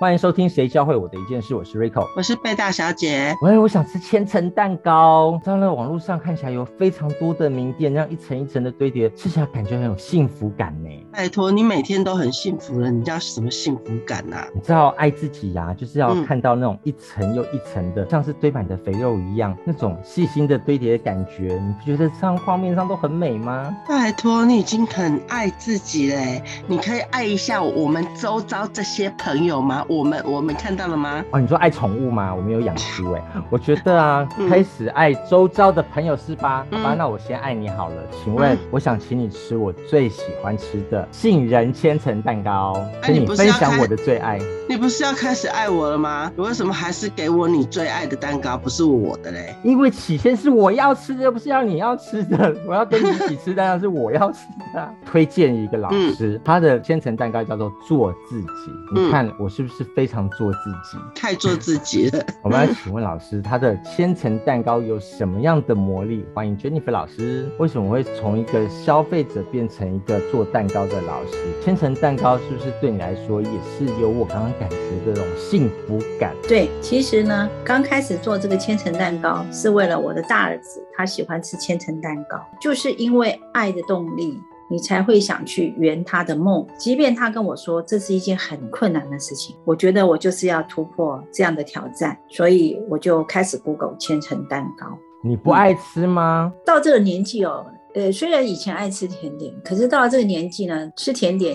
欢迎收听《谁教会我的一件事》，我是 Rico，我是贝大小姐。喂，我想吃千层蛋糕。在那网络上看起来有非常多的名店，这样一层一层的堆叠，吃起来感觉很有幸福感呢。拜托，你每天都很幸福了，你叫什么幸福感呐？你知道爱自己呀，就是要看到那种一层又一层的，像是堆满的肥肉一样，那种细心的堆叠的感觉，你不觉得上画面上都很美吗？拜托，你已经很爱自己嘞，你可以爱一下我们周遭这些朋友吗？我们我们看到了吗？哦，你说爱宠物吗？我们有养猪哎。我觉得啊，开始爱周遭的朋友是吧？好吧，那我先爱你好了。请问，我想请你吃我最喜欢吃的杏仁千层蛋糕，跟你分享我的最爱。你不是要开始爱我了吗？你为什么还是给我你最爱的蛋糕，不是我的嘞？因为起先是我要吃的，不是要你要吃的。我要跟你一起吃，当然是我要吃的。推荐一个老师，他的千层蛋糕叫做做自己。你看我是不是非常？做自己，太做自己了。我们来请问老师，他的千层蛋糕有什么样的魔力？欢迎 Jennifer 老师。为什么会从一个消费者变成一个做蛋糕的老师？千层蛋糕是不是对你来说也是有我刚刚感觉的这种幸福感？对，其实呢，刚开始做这个千层蛋糕是为了我的大儿子，他喜欢吃千层蛋糕，就是因为爱的动力。你才会想去圆他的梦，即便他跟我说这是一件很困难的事情，我觉得我就是要突破这样的挑战，所以我就开始 Google 千层蛋糕。你不爱吃吗？到这个年纪哦。呃，虽然以前爱吃甜点，可是到了这个年纪呢，吃甜点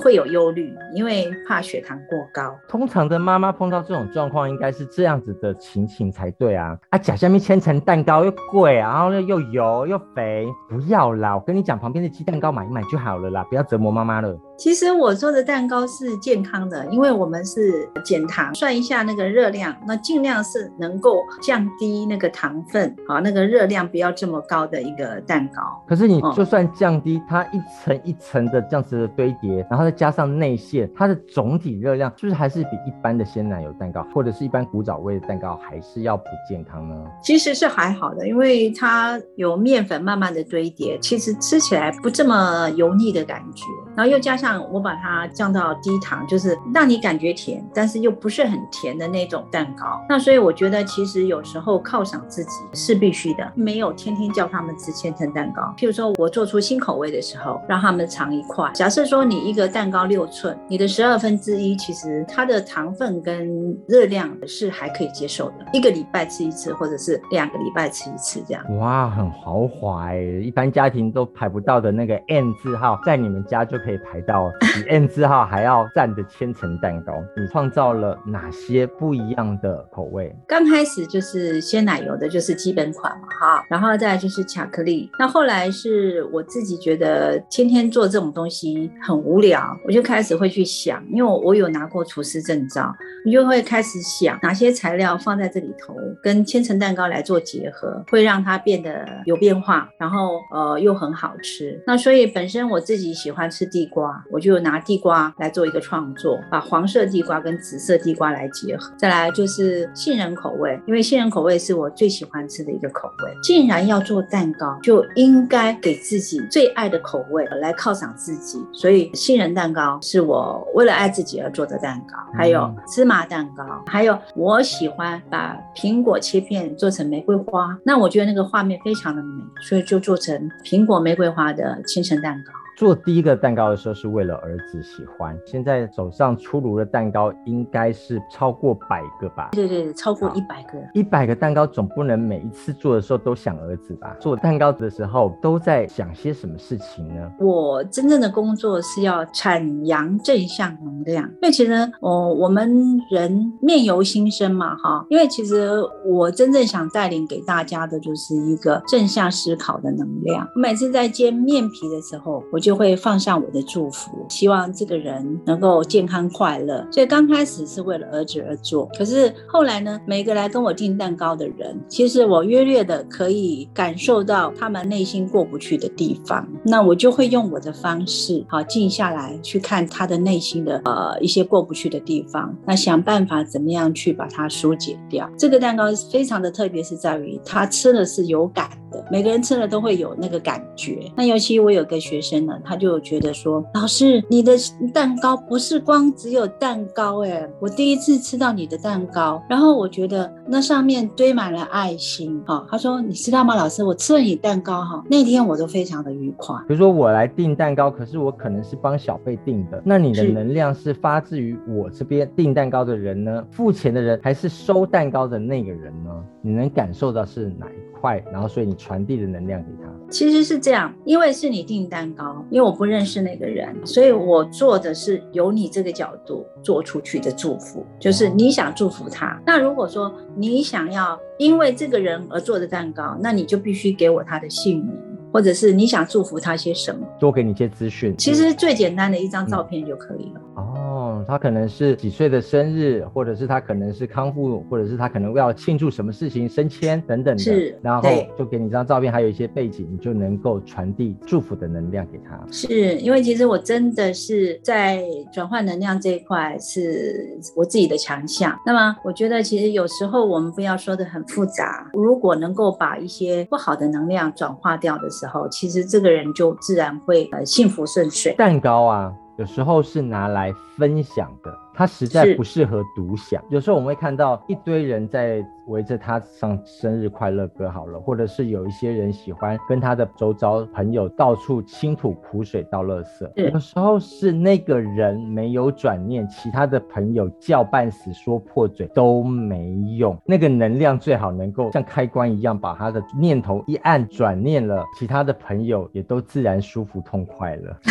会有忧虑，因为怕血糖过高。通常的妈妈碰到这种状况，应该是这样子的情形才对啊！啊，假下面千层蛋糕又贵，然后又又油又肥，不要啦！我跟你讲，旁边的鸡蛋糕买一买就好了啦，不要折磨妈妈了。其实我做的蛋糕是健康的，因为我们是减糖，算一下那个热量，那尽量是能够降低那个糖分，好，那个热量不要这么高的一个蛋糕。可是你就算降低它一层一层的这样子的堆叠，然后再加上内馅，它的总体热量是不是还是比一般的鲜奶油蛋糕或者是一般古早味的蛋糕还是要不健康呢？其实是还好的，因为它有面粉慢慢的堆叠，其实吃起来不这么油腻的感觉，然后又加上。我把它降到低糖，就是让你感觉甜，但是又不是很甜的那种蛋糕。那所以我觉得，其实有时候犒赏自己是必须的，没有天天叫他们吃千层蛋糕。譬如说我做出新口味的时候，让他们尝一块。假设说你一个蛋糕六寸，你的十二分之一，其实它的糖分跟热量是还可以接受的。一个礼拜吃一次，或者是两个礼拜吃一次这样。哇，很豪华哎，一般家庭都排不到的那个 N 字号，在你们家就可以排到。比 N 字号还要赞的千层蛋糕，你创造了哪些不一样的口味？刚开始就是鲜奶油的，就是基本款嘛，哈，然后再就是巧克力。那后来来是我自己觉得天天做这种东西很无聊，我就开始会去想，因为我有拿过厨师证照，你就会开始想哪些材料放在这里头，跟千层蛋糕来做结合，会让它变得有变化，然后呃又很好吃。那所以本身我自己喜欢吃地瓜。我就拿地瓜来做一个创作，把黄色地瓜跟紫色地瓜来结合。再来就是杏仁口味，因为杏仁口味是我最喜欢吃的一个口味。既然要做蛋糕，就应该给自己最爱的口味来犒赏自己。所以杏仁蛋糕是我为了爱自己而做的蛋糕。还有芝麻蛋糕，还有我喜欢把苹果切片做成玫瑰花，那我觉得那个画面非常的美，所以就做成苹果玫瑰花的千层蛋糕。做第一个蛋糕的时候是为了儿子喜欢，现在手上出炉的蛋糕应该是超过百个吧？对对对，超过一百个。一百个蛋糕总不能每一次做的时候都想儿子吧？做蛋糕的时候都在想些什么事情呢？我真正的工作是要阐扬正向能量，因为其实哦，我们人面由心生嘛，哈。因为其实我真正想带领给大家的就是一个正向思考的能量。每次在煎面皮的时候，我就。就会放上我的祝福，希望这个人能够健康快乐。所以刚开始是为了儿子而做，可是后来呢，每个来跟我订蛋糕的人，其实我约略的可以感受到他们内心过不去的地方，那我就会用我的方式，好静下来去看他的内心的呃一些过不去的地方，那想办法怎么样去把它疏解掉。这个蛋糕非常的特别，是在于他吃的是有感的，每个人吃了都会有那个感觉。那尤其我有个学生呢，他就觉得说，老师，你的蛋糕不是光只有蛋糕，哎，我第一次吃到你的蛋糕，然后我觉得那上面堆满了爱心，哈，他说，你知道吗，老师，我吃了你蛋糕，哈，那天我都非常的愉快。比如说我来订蛋糕，可是我可能是帮小贝订的，那你的能量是发自于我这边订蛋糕的人呢，付钱的人，还是收蛋糕的那个人呢？你能感受到是哪一块？然后所以你传递的能量给他。其实是这样，因为是你订蛋糕，因为我不认识那个人，所以我做的是由你这个角度做出去的祝福，就是你想祝福他。那如果说你想要因为这个人而做的蛋糕，那你就必须给我他的姓名，或者是你想祝福他些什么，多给你一些资讯。其实最简单的一张照片就可以了。哦，他可能是几岁的生日，或者是他可能是康复，或者是他可能要庆祝什么事情升迁等等的，是，然后就给你一张照片，还有一些背景，你就能够传递祝福的能量给他。是因为其实我真的是在转换能量这一块是我自己的强项。那么我觉得其实有时候我们不要说的很复杂，如果能够把一些不好的能量转化掉的时候，其实这个人就自然会呃幸福顺遂。蛋糕啊。有时候是拿来分享的，它实在不适合独享。有时候我们会看到一堆人在围着他唱生日快乐歌，好了，或者是有一些人喜欢跟他的周遭朋友到处倾吐苦水、倒垃圾。有时候是那个人没有转念，其他的朋友叫半死、说破嘴都没用。那个能量最好能够像开关一样，把他的念头一按转念了，其他的朋友也都自然舒服痛快了。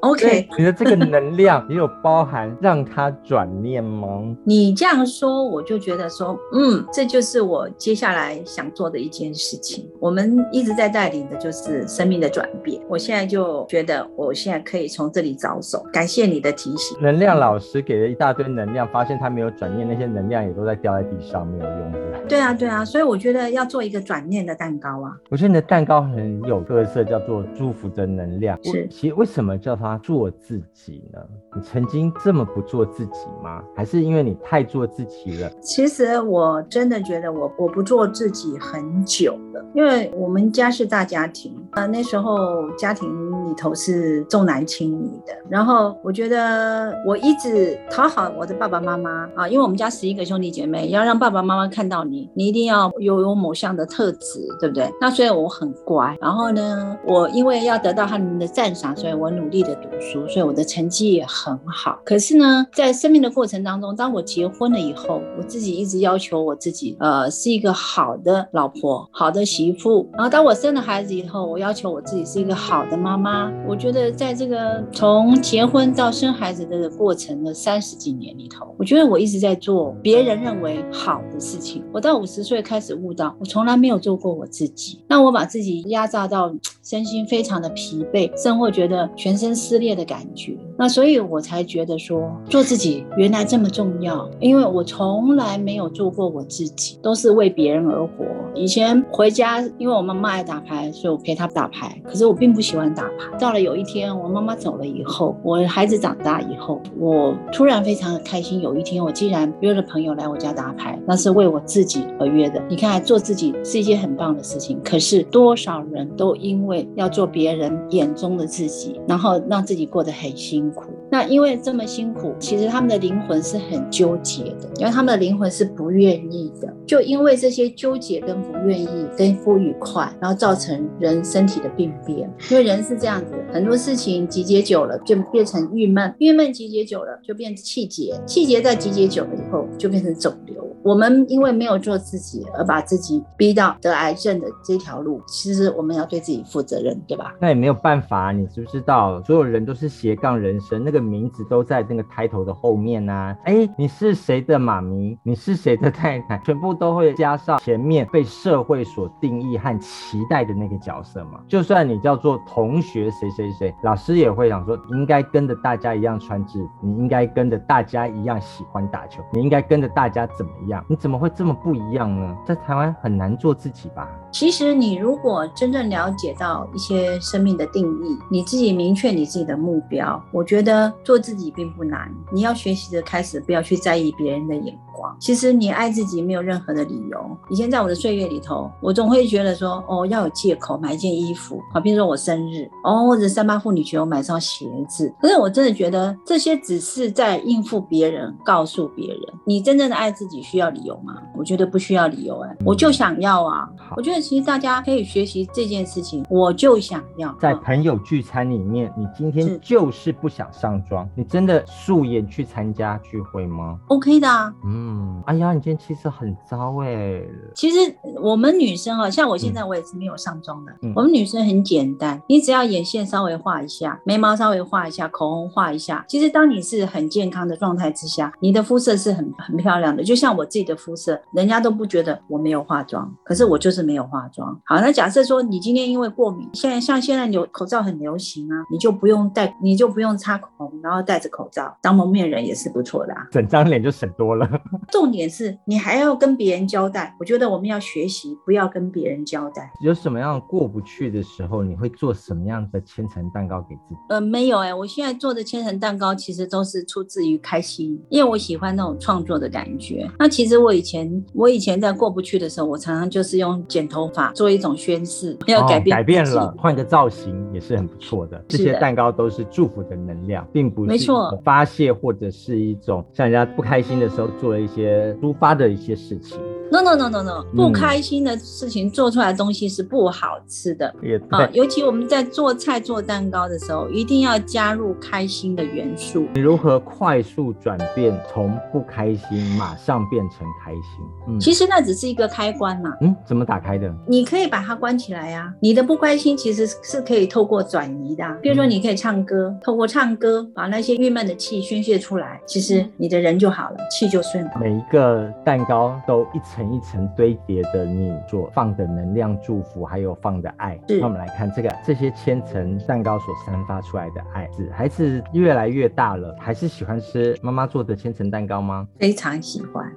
OK，你的这个能量也有包含让他转念吗？你这样说，我就觉得说，嗯，这就是我接下来想做的一件事情。我们一直在带领的就是生命的转变。我现在就觉得，我现在可以从这里着手。感谢你的提醒。能量老师给了一大堆能量，发现他没有转念，那些能量也都在掉在地上，没有用的。对啊，对啊，所以我觉得要做一个转念的蛋糕啊。我觉得你的蛋糕很有特色，叫做祝福的能量。是，其实为什么叫它做自己呢？你曾经这么不做自己吗？还是因为你太做自己了？其实我真的觉得我我不做自己很久了，因为我们家是大家庭啊，那时候家庭里头是重男轻女的，然后我觉得我一直讨好我的爸爸妈妈啊，因为我们家十一个兄弟姐妹，要让爸爸妈妈看到你。你一定要有有某项的特质，对不对？那所以我很乖，然后呢，我因为要得到他们的赞赏，所以我努力的读书，所以我的成绩也很好。可是呢，在生命的过程当中，当我结婚了以后，我自己一直要求我自己，呃，是一个好的老婆、好的媳妇。然后当我生了孩子以后，我要要求我自己是一个好的妈妈。我觉得在这个从结婚到生孩子的过程的三十几年里头，我觉得我一直在做别人认为好的事情。我到五十岁开始悟到，我从来没有做过我自己。那我把自己压榨到身心非常的疲惫，甚或觉得全身撕裂的感觉。那所以我才觉得说，做自己原来这么重要。因为我从来没有做过我自己，都是为别人而活。以前回家，因为我妈妈爱打牌，所以我陪她打牌。可是我并不喜欢打牌。到了有一天，我妈妈走了以后，我孩子长大以后，我突然非常的开心。有一天，我竟然约了朋友来我家打牌，那是为我自己。而约的，你看，做自己是一件很棒的事情。可是多少人都因为要做别人眼中的自己，然后让自己过得很辛苦。那因为这么辛苦，其实他们的灵魂是很纠结的，因为他们的灵魂是不愿意的。就因为这些纠结跟不愿意跟不愉快，然后造成人身体的病变。因为人是这样子，很多事情集结久了就变成郁闷，郁闷集结久了就变气结，气结再集结久了以后就变成肿瘤。我们因为没有做自己，而把自己逼到得癌症的这条路，其实我们要对自己负责任，对吧？那也没有办法，你知不知道，所有人都是斜杠人生，那个名字都在那个抬头的后面呐、哎，你是谁的妈咪？你是谁的太太？全部都会加上前面被社会所定义和期待的那个角色嘛。就算你叫做同学谁谁谁，老师也会想说，应该跟着大家一样穿制服，你应该跟着大家一样喜欢打球，你应该跟着大家怎么样？你怎么会这么不一样呢？在台湾很难做自己吧？其实你如果真正了解到一些生命的定义，你自己明确你自己的目标，我觉得做自己并不难。你要学习的开始，不要去在意别人的眼光。其实你爱自己没有任何的理由。以前在我的岁月里头，我总会觉得说，哦，要有借口买一件衣服，好，比如说我生日，哦，或者三八妇女节我买双鞋子。可是我真的觉得这些只是在应付别人，告诉别人。你真正的爱自己需要理由吗？我觉得不需要理由、哎，我就想要啊。我觉得其实大家可以学习这件事情，我就想要在嗯朋友聚餐里面，你今天就是不想上妆，你真的素颜去参加聚会吗？OK 的啊。嗯，哎呀，你今天气色很糟哎。其实我们女生啊，像我现在我也是没有上妆的。嗯我们女生很简单，你只要眼线稍微画一下，眉毛稍微画一下，口红画一下。其实当你是很健康的状态之下，你的肤色是很很漂亮的。就像我自己的肤色，人家都不觉得我没有化妆，可是我就是没有化妆。好，那假设说你今天因为过敏，现在像现在流口罩很流行啊，你就不用戴，你就不用擦口红，然后戴着口罩当蒙面人也是不错的啊。整张脸就省多了。重点是你还要跟别人交代，我觉得我们要学习，不要跟别人交代。有什么样过不去的时候，你会做什么样的千层蛋糕给自己？呃，没有哎、我现在做的千层蛋糕其实都是出自于开心，因为我喜欢那种创作的感觉。那其实我以前，我以前在过不去的时候，我常常就是用剪头发做一种宣誓，要改变、哦、改变了，。换个造型也是很不错的。这些蛋糕都是祝福的能量，并不是没错发泄或者是一种像人家不开心的时候做了一些抒发的一些事情。No no no no no，嗯不开心的事情做出来的东西是不好吃的。也啊，对，尤其我们在做菜做蛋糕的时候，一定要加入开心的元素。你如何快速转变，从不开心马上变成开心？嗯其实那只是一个开关嘛，嗯，怎么打开的？你可以把它关起来呀、你的不开心其实是可以透过转移的啊、比如说你可以唱歌，透过唱歌把那些郁闷的气宣泄出来，其实你的人就好了，气就顺了。每一个蛋糕都一层一层堆叠的你所放的能量、祝福，还有放的爱。那我们来看这个这些千层蛋糕所散发出来的爱，是孩子越来越大了，还是喜欢吃妈妈做的千层蛋糕吗？非常喜欢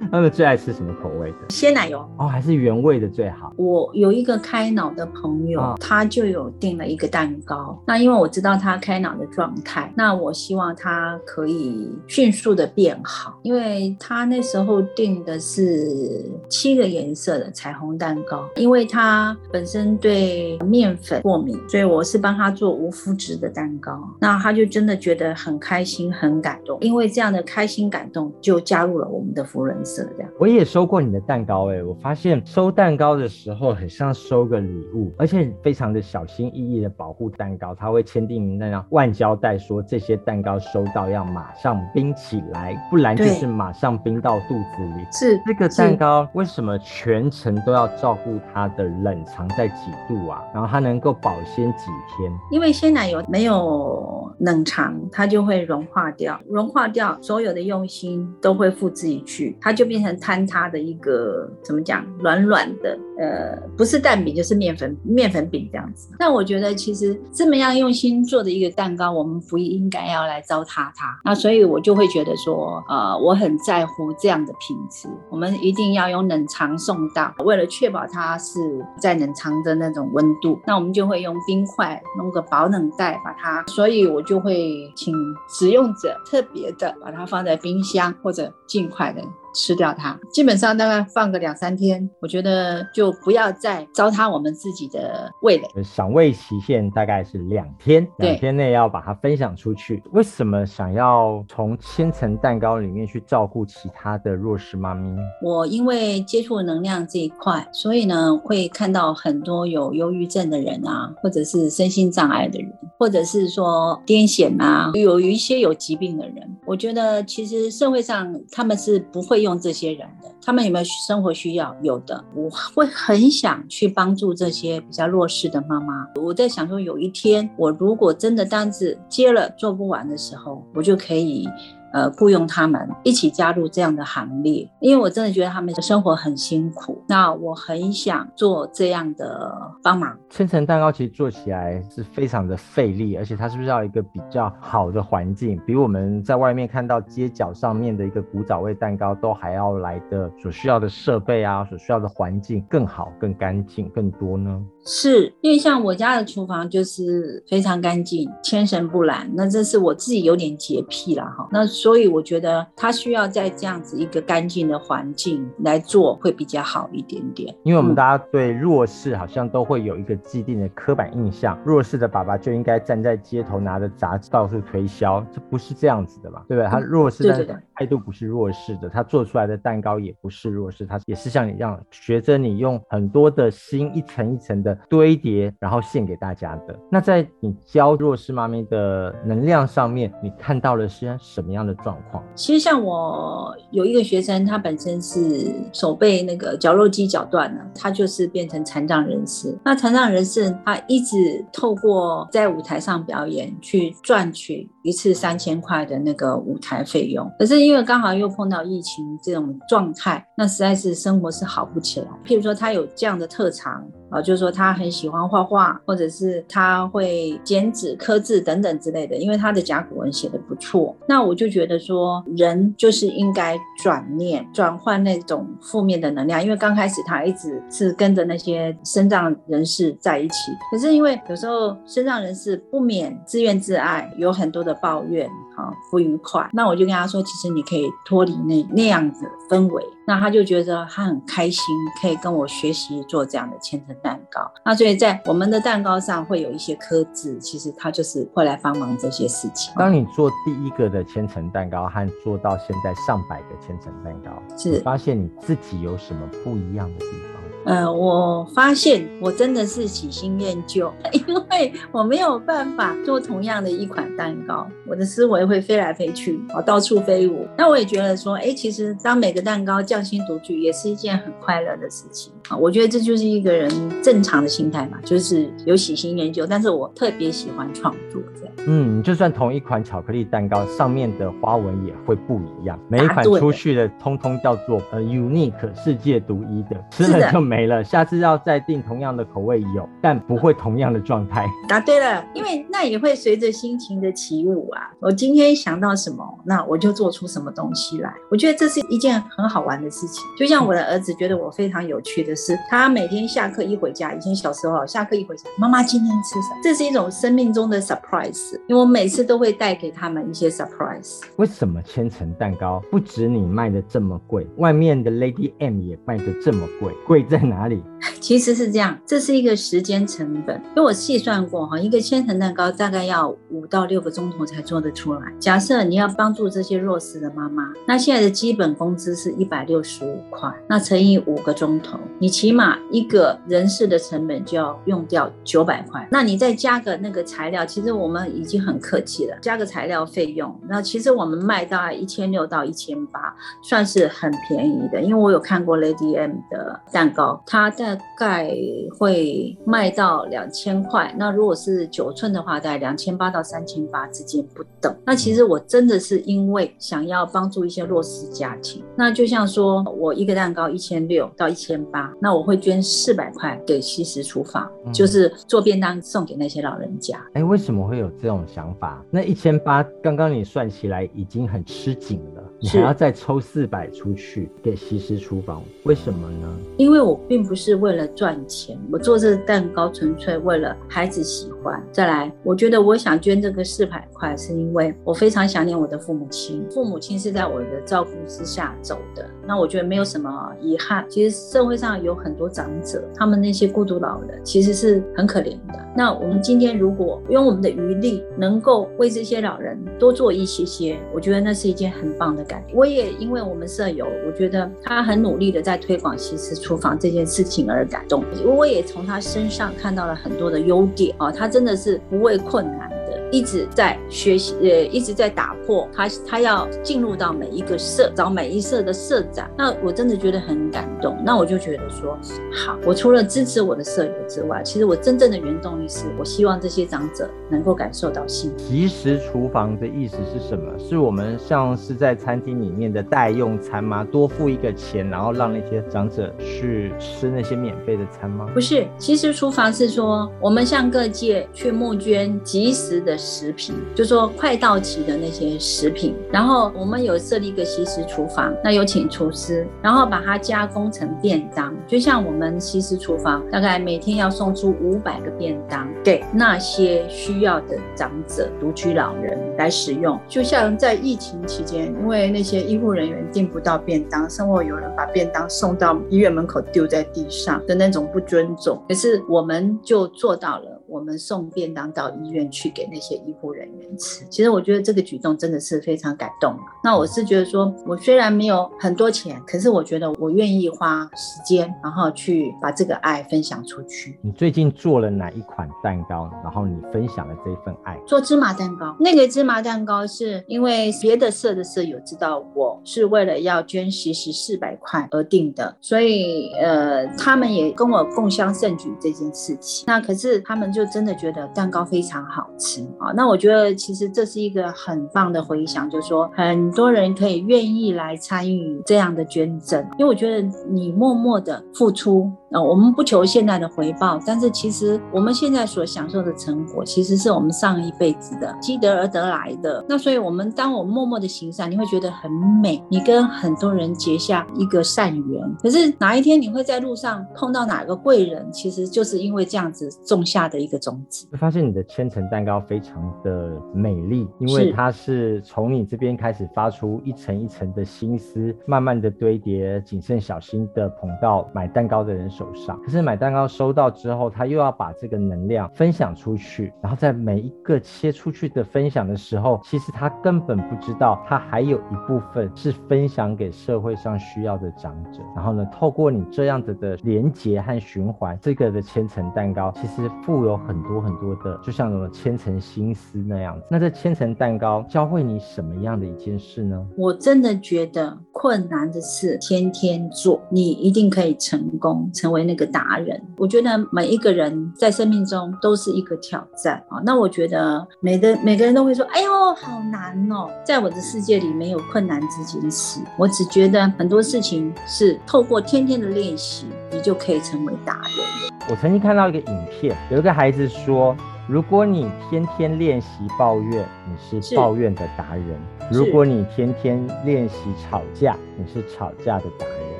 他们最爱吃什么口味的？鲜奶油。哦，还是原味的最好。我有一个开脑的朋友，啊他就有订了一个蛋糕。那因为我知道他开脑的状态，那我希望他可以迅速的变好。因为他那时候订的是七个颜色的彩虹蛋糕，因为他本身对面粉过敏，所以我是帮他做无麸质的蛋糕。那他就真的觉得很开心、很感动，因为这样的开心感动，就加入了我们的福人社这样。我也收过你的蛋糕哎，我发现收蛋糕的时候很像收个礼物，而且非常的小心翼翼的保护蛋糕，他会签订那张万交代，说这些蛋糕收到要马上冰起来，不然就是马上冰到肚子里。是这个蛋糕为什么全程都要照顾它的冷藏在几度啊？然后它能够保鲜几天？因为鲜奶油没有冷藏，它就会融化掉，融化掉，所有的用心都会付之一炬，它就就变成坍塌的一个怎么讲，软软的，呃，不是蛋饼就是面粉面粉饼这样子。那我觉得其实这么样用心做的一个蛋糕，我们不应该要来糟蹋它。那所以我就会觉得说，呃，我很在乎这样的品质，我们一定要用冷藏送到，为了确保它是在冷藏的那种温度，那我们就会用冰块弄个保冷袋把它，所以我就会请使用者特别的把它放在冰箱或者尽快的吃掉它。基本上大概放个两三天，我觉得就不要再糟蹋我们自己的味蕾。赏味期限大概是两天，两天内要把它分享出去。为什么想要从千层蛋糕里面去照顾其他的弱势妈咪？我因为接触能量这一块，所以呢会看到很多有忧郁症的人啊，或者是身心障碍的人，或者是说癫痫啊，有一些有疾病的人，我觉得其实社会上他们是不会用这些人的，他们有没有生活需要？有的，我会很想去帮助这些比较弱势的妈妈。我在想说，有一天我如果真的单子接了做不完的时候，我就可以。呃，雇佣他们一起加入这样的行列，因为我真的觉得他们的生活很辛苦，那我很想做这样的帮忙。千层蛋糕其实做起来是非常的费力，而且它是不是要一个比较好的环境，比我们在外面看到街角上面的一个古早味蛋糕都还要来的所需要的设备啊，所需要的环境更好、更干净、更多呢？是因为像我家的厨房就是非常干净、千尘不染，那这是我自己有点洁癖了哈。那所以我觉得它需要在这样子一个干净的环境来做会比较好一点点。因为我们大家对弱势好像都会有一个既定的刻板印象，弱势的爸爸就应该站在街头拿着杂志到处推销，这不是这样子的嘛？对不对？他弱势的态度不是弱势的，他做出来的蛋糕也不是弱势，他也是像你一样学着你用很多的心一层一层的。堆叠，然后献给大家的。那在你教弱势妈咪的能量上面，你看到了是什么样的状况？其实像我有一个学生，他本身是手被那个绞肉机绞断了，他就是变成残障人士。那残障人士他一直透过在舞台上表演去赚取一次三千块的那个舞台费用。可是因因为刚好又碰到疫情这种状态，那实在是生活是好不起来。譬如说他有这样的特长。啊，就是说他很喜欢画画，或者是他会剪纸、刻字等等之类的，因为他的甲骨文写的不错。那我就觉得说，人就是应该转念、转换那种负面的能量，因为刚开始他一直是跟着那些身障人士在一起，可是因为有时候身障人士不免自怨自艾，有很多的抱怨，哈，不愉快。那我就跟他说，其实你可以脱离那那样子氛围。那他就觉得他很开心，可以跟我学习做这样的千层蛋糕。那所以在我们的蛋糕上会有一些刻字，其实他就是会来帮忙这些事情。当你做第一个的千层蛋糕，和做到现在上百个千层蛋糕，是发现你自己有什么不一样的地方？呃，我发现我真的是喜新厌旧，因为我没有办法做同样的一款蛋糕，我的思维会飞来飞去，啊，到处飞舞。那我也觉得说，哎，其实当每个蛋糕匠心独具，也是一件很快乐的事情啊。我觉得这就是一个人正常的心态嘛，就是有喜新厌旧，但是我特别喜欢创作这样。嗯，就算同一款巧克力蛋糕，上面的花纹也会不一样，每一款出去的通通叫做呃 unique 世界独一的，吃了就。没了，下次要再订同样的口味有，但不会同样的状态。答对了，因为那也会随着心情的起舞啊。我今天想到什么，那我就做出什么东西来。我觉得这是一件很好玩的事情。就像我的儿子觉得我非常有趣的是，他每天下课一回家，以前小时候下课一回家，妈妈今天吃什么？这是一种生命中的 surprise，因为我每次都会带给他们一些 surprise。为什么千层蛋糕不止你卖的这么贵，外面的 Lady M 也卖的这么贵？贵在？在哪里？其实是这样，这是一个时间成本。因为我细算过哈，一个千层蛋糕大概要五到六个钟头才做得出来。假设你要帮助这些弱势的妈妈，那现在的基本工资是一百六十五块，那乘以五个钟头，你起码一个人事的成本就要用掉九百块。那你再加个那个材料，其实我们已经很客气了，加个材料费用，那其实我们卖大概一千六到一千八，算是很便宜的。因为我有看过 Lady M 的蛋糕，它在概会卖到两千块，那如果是九寸的话，在两千八到三千八之间不等。那其实我真的是因为想要帮助一些弱势家庭，那就像说我一个蛋糕一千六到一千八，那我会捐四百块给西食厨房，就是做便当送给那些老人家。哎，为什么会有这种想法？那一千八刚刚你算起来已经很吃紧了。你还要再抽四百出去给西施厨房，为什么呢？因为我并不是为了赚钱，我做这个蛋糕纯粹为了孩子喜欢。再来，我觉得我想捐这个四百块，是因为我非常想念我的父母亲，父母亲是在我的照顾之下走的。那我觉得没有什么遗憾。其实社会上有很多长者，他们那些孤独老人其实是很可怜的。那我们今天如果用我们的余力，能够为这些老人多做一些些，我觉得那是一件很棒的。我也因为我们舍友，我觉得他很努力的在推广西式厨房这件事情而感动。我也从他身上看到了很多的优点啊，他真的是不畏困难。一直在学习，呃，一直在打破他他要进入到每一个社，找每一社的社长。那我真的觉得很感动。那我就觉得说，好，我除了支持我的舍友之外，其实我真正的原动力是我希望这些长者能够感受到幸福。及时厨房的意思是什么？是我们像是在餐厅里面的代用餐吗？多付一个钱，然后让那些长者去吃那些免费的餐吗？不是，其实厨房是说我们向各界去募捐及时的食品，就说快到期的那些食品，然后我们有设立一个即时厨房，那有请厨师，然后把它加工成便当，就像我们即时厨房大概每天要送出五百个便当给那些需要的长者、独居老人来使用。就像在疫情期间，因为那些医护人员订不到便当，甚或有人把便当送到医院门口丢在地上的那种不尊重，可是我们就做到了。我们送便当到医院去给那些医护人员吃，其实我觉得这个举动真的是非常感动。那我是觉得说，我虽然没有很多钱，可是我觉得我愿意花时间，然后去把这个爱分享出去。你最近做了哪一款蛋糕？然后你分享了这份爱？做芝麻蛋糕。那个芝麻蛋糕是因为别的社的社友知道我是为了要捐十十四百块而定的，所以呃，他们也跟我共襄盛举这件事情。那可是他们就。就真的觉得蛋糕非常好吃啊！那我觉得其实这是一个很棒的回响，就是说很多人可以愿意来参与这样的捐赠，因为我觉得你默默的付出。那我们不求现在的回报，但是其实我们现在所享受的成果，其实是我们上一辈子的积德而得来的。那所以，我们当我默默的行善，你会觉得很美，你跟很多人结下一个善缘。可是哪一天你会在路上碰到哪个贵人，其实就是因为这样子种下的一个种子。发现你的千层蛋糕非常的美丽，因为它是从你这边开始发出一层一层的心思，慢慢的堆叠，谨慎小心的捧到买蛋糕的人。手上，可是买蛋糕收到之后，他又要把这个能量分享出去，然后在每一个切出去的分享的时候，其实他根本不知道，他还有一部分是分享给社会上需要的长者。然后呢，透过你这样子的连接和循环，这个的千层蛋糕其实富有很多很多的，就像什么千层心思那样子。那这千层蛋糕教会你什么样的一件事呢？我真的觉得困难的事天天做，你一定可以成功成。为那个达人，我觉得每一个人在生命中都是一个挑战啊。那我觉得每个每个人都会说：“哎呦，好难哦！”在我的世界里没有困难这件事，我只觉得很多事情是透过天天的练习，你就可以成为达人。我曾经看到一个影片，有一个孩子说：“如果你天天练习抱怨，你是抱怨的达人；如果你天天练习吵架，你是吵架的达人。”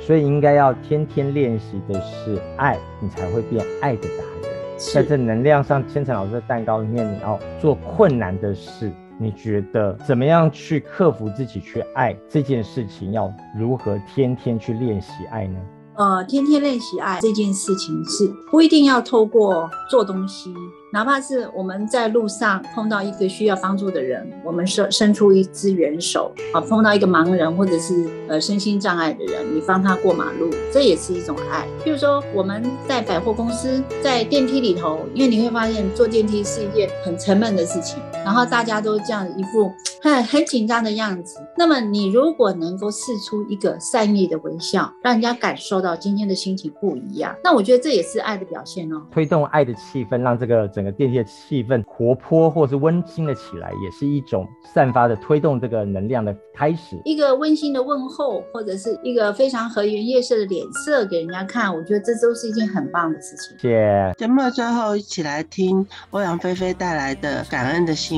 所以应该要天天练习的是爱，你才会变爱的达人。在这能量上，千层老师的蛋糕里面，你要做困难的事，你觉得怎么样去克服自己去爱这件事情？要如何天天去练习爱呢？呃，天天练习爱这件事情是不一定要透过做东西。哪怕是我们在路上碰到一个需要帮助的人，我们伸伸出一只援手啊；碰到一个盲人或者是呃身心障碍的人，你帮他过马路，这也是一种爱。譬如说我们在百货公司，在电梯里头，因为你会发现坐电梯是一件很沉闷的事情，然后大家都这样一副很很紧张的样子。那么你如果能够试出一个善意的微笑，让人家感受到今天的心情不一样，那我觉得这也是爱的表现哦。推动爱的气氛，让这个。整个电梯的气氛活泼或是温馨的起来，也是一种散发的推动这个能量的开始。一个温馨的问候，或者是一个非常和颜悦色的脸色给人家看，我觉得这都是一件很棒的事情。谢谢。节目的最后，一起来听欧阳菲菲带来的《感恩的心》。